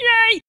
Yay!